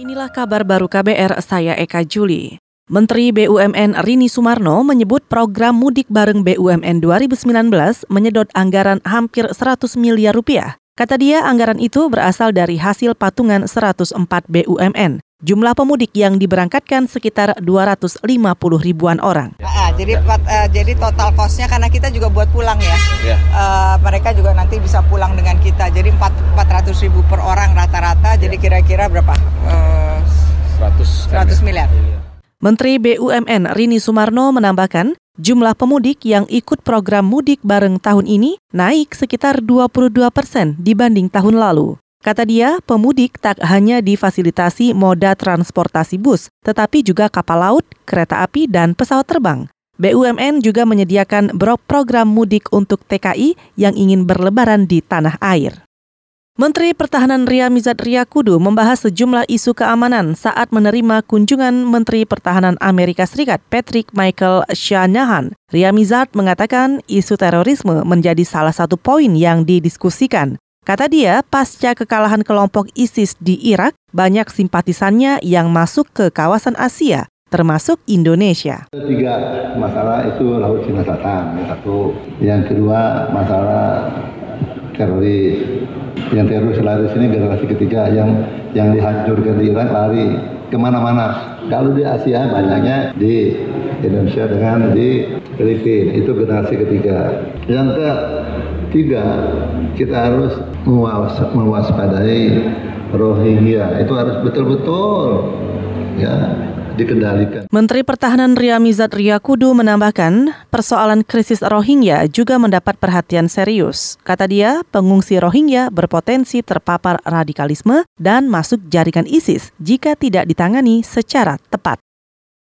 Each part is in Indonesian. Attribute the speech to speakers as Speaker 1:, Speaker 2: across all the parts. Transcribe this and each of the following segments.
Speaker 1: Inilah kabar baru KBR, saya Eka Juli. Menteri BUMN Rini Sumarno menyebut program mudik bareng BUMN 2019 menyedot anggaran hampir 100 miliar rupiah. Kata dia, anggaran itu berasal dari hasil patungan 104 BUMN. Jumlah pemudik yang diberangkatkan sekitar 250 ribuan orang.
Speaker 2: Nah, jadi uh, jadi total costnya karena kita juga buat pulang ya. ya. Uh, mereka juga nanti bisa pulang dengan kita. Jadi 4, 400 ribu per orang rata-rata. Ya. Jadi kira-kira berapa? Uh, 100, 100 miliar.
Speaker 1: Menteri BUMN Rini Sumarno menambahkan, jumlah pemudik yang ikut program mudik bareng tahun ini naik sekitar 22 persen dibanding tahun lalu. Kata dia, pemudik tak hanya difasilitasi moda transportasi bus, tetapi juga kapal laut, kereta api, dan pesawat terbang. BUMN juga menyediakan program mudik untuk TKI yang ingin berlebaran di tanah air. Menteri Pertahanan Ria Mizat Riyakudu membahas sejumlah isu keamanan saat menerima kunjungan Menteri Pertahanan Amerika Serikat Patrick Michael Shanahan. Ria Mizat mengatakan isu terorisme menjadi salah satu poin yang didiskusikan. Kata dia, pasca kekalahan kelompok ISIS di Irak, banyak simpatisannya yang masuk ke kawasan Asia, termasuk Indonesia.
Speaker 3: Tiga masalah itu Laut Cina Selatan. Yang kedua masalah teroris. Yang teroris lari sini generasi ketiga, yang yang dihancurkan di Irak lari ke mana-mana. Kalau di Asia banyaknya di Indonesia dengan di Filipina, itu generasi ketiga. Yang ketiga, kita harus mewaspadai Rohingya itu harus betul-betul ya dikendalikan.
Speaker 1: Menteri Pertahanan Ria Mizat Riyakudu menambahkan, persoalan krisis Rohingya juga mendapat perhatian serius. Kata dia, pengungsi Rohingya berpotensi terpapar radikalisme dan masuk jaringan ISIS jika tidak ditangani secara tepat.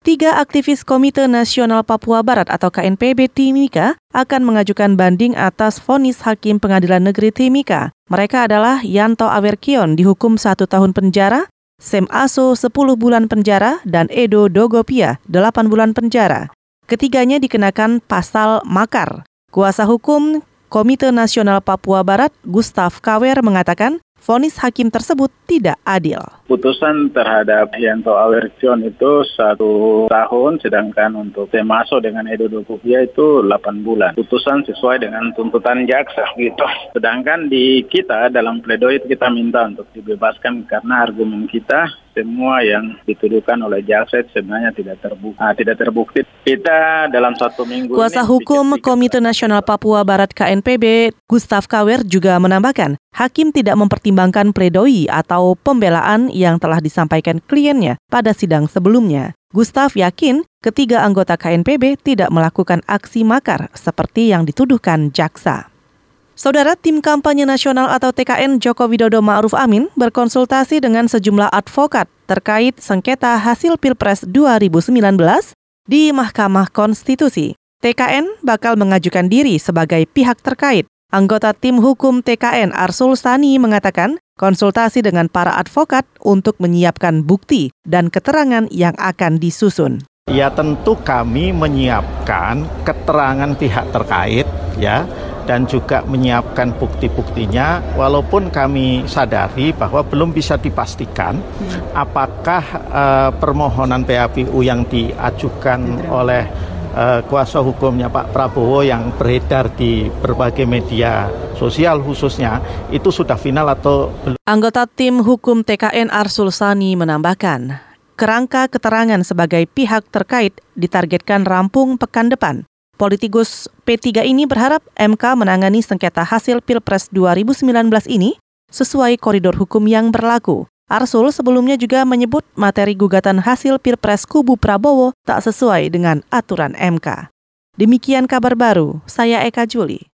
Speaker 1: Tiga aktivis Komite Nasional Papua Barat atau KNPB Timika akan mengajukan banding atas vonis Hakim Pengadilan Negeri Timika. Mereka adalah Yanto Awerkion dihukum satu tahun penjara, Sem Aso 10 bulan penjara, dan Edo Dogopia 8 bulan penjara. Ketiganya dikenakan pasal makar. Kuasa hukum Komite Nasional Papua Barat, Gustav Kawer, mengatakan vonis hakim tersebut tidak adil.
Speaker 4: Putusan terhadap Yanto Alercion itu satu tahun, sedangkan untuk Temaso dengan Edo Dokupia itu 8 bulan. Putusan sesuai dengan tuntutan jaksa gitu. Sedangkan di kita dalam pledoi kita minta untuk dibebaskan karena argumen kita semua yang dituduhkan oleh jaksa sebenarnya tidak terbukti. Nah, tidak terbukti. Kita dalam satu minggu.
Speaker 1: Kuasa ini, hukum Komite Nasional Papua Barat KNPB Gustav Kawer juga menambahkan, hakim tidak mempertimbangkan pledoi atau pembelaan yang telah disampaikan kliennya pada sidang sebelumnya. Gustav yakin ketiga anggota KNPB tidak melakukan aksi makar seperti yang dituduhkan jaksa. Saudara tim kampanye nasional atau TKN Joko Widodo Ma'ruf Amin berkonsultasi dengan sejumlah advokat terkait sengketa hasil Pilpres 2019 di Mahkamah Konstitusi. TKN bakal mengajukan diri sebagai pihak terkait. Anggota tim hukum TKN Arsul Sani mengatakan konsultasi dengan para advokat untuk menyiapkan bukti dan keterangan yang akan disusun.
Speaker 5: Ya tentu kami menyiapkan keterangan pihak terkait ya dan juga menyiapkan bukti-buktinya walaupun kami sadari bahwa belum bisa dipastikan hmm. apakah uh, permohonan PHPU yang diajukan oleh uh, kuasa hukumnya Pak Prabowo yang beredar di berbagai media sosial khususnya itu sudah final atau belum.
Speaker 1: Anggota tim hukum TKN Arsul Sani menambahkan, kerangka keterangan sebagai pihak terkait ditargetkan rampung pekan depan. Politikus P3 ini berharap MK menangani sengketa hasil Pilpres 2019 ini sesuai koridor hukum yang berlaku. Arsul sebelumnya juga menyebut materi gugatan hasil Pilpres kubu Prabowo tak sesuai dengan aturan MK. Demikian kabar baru, saya Eka Juli.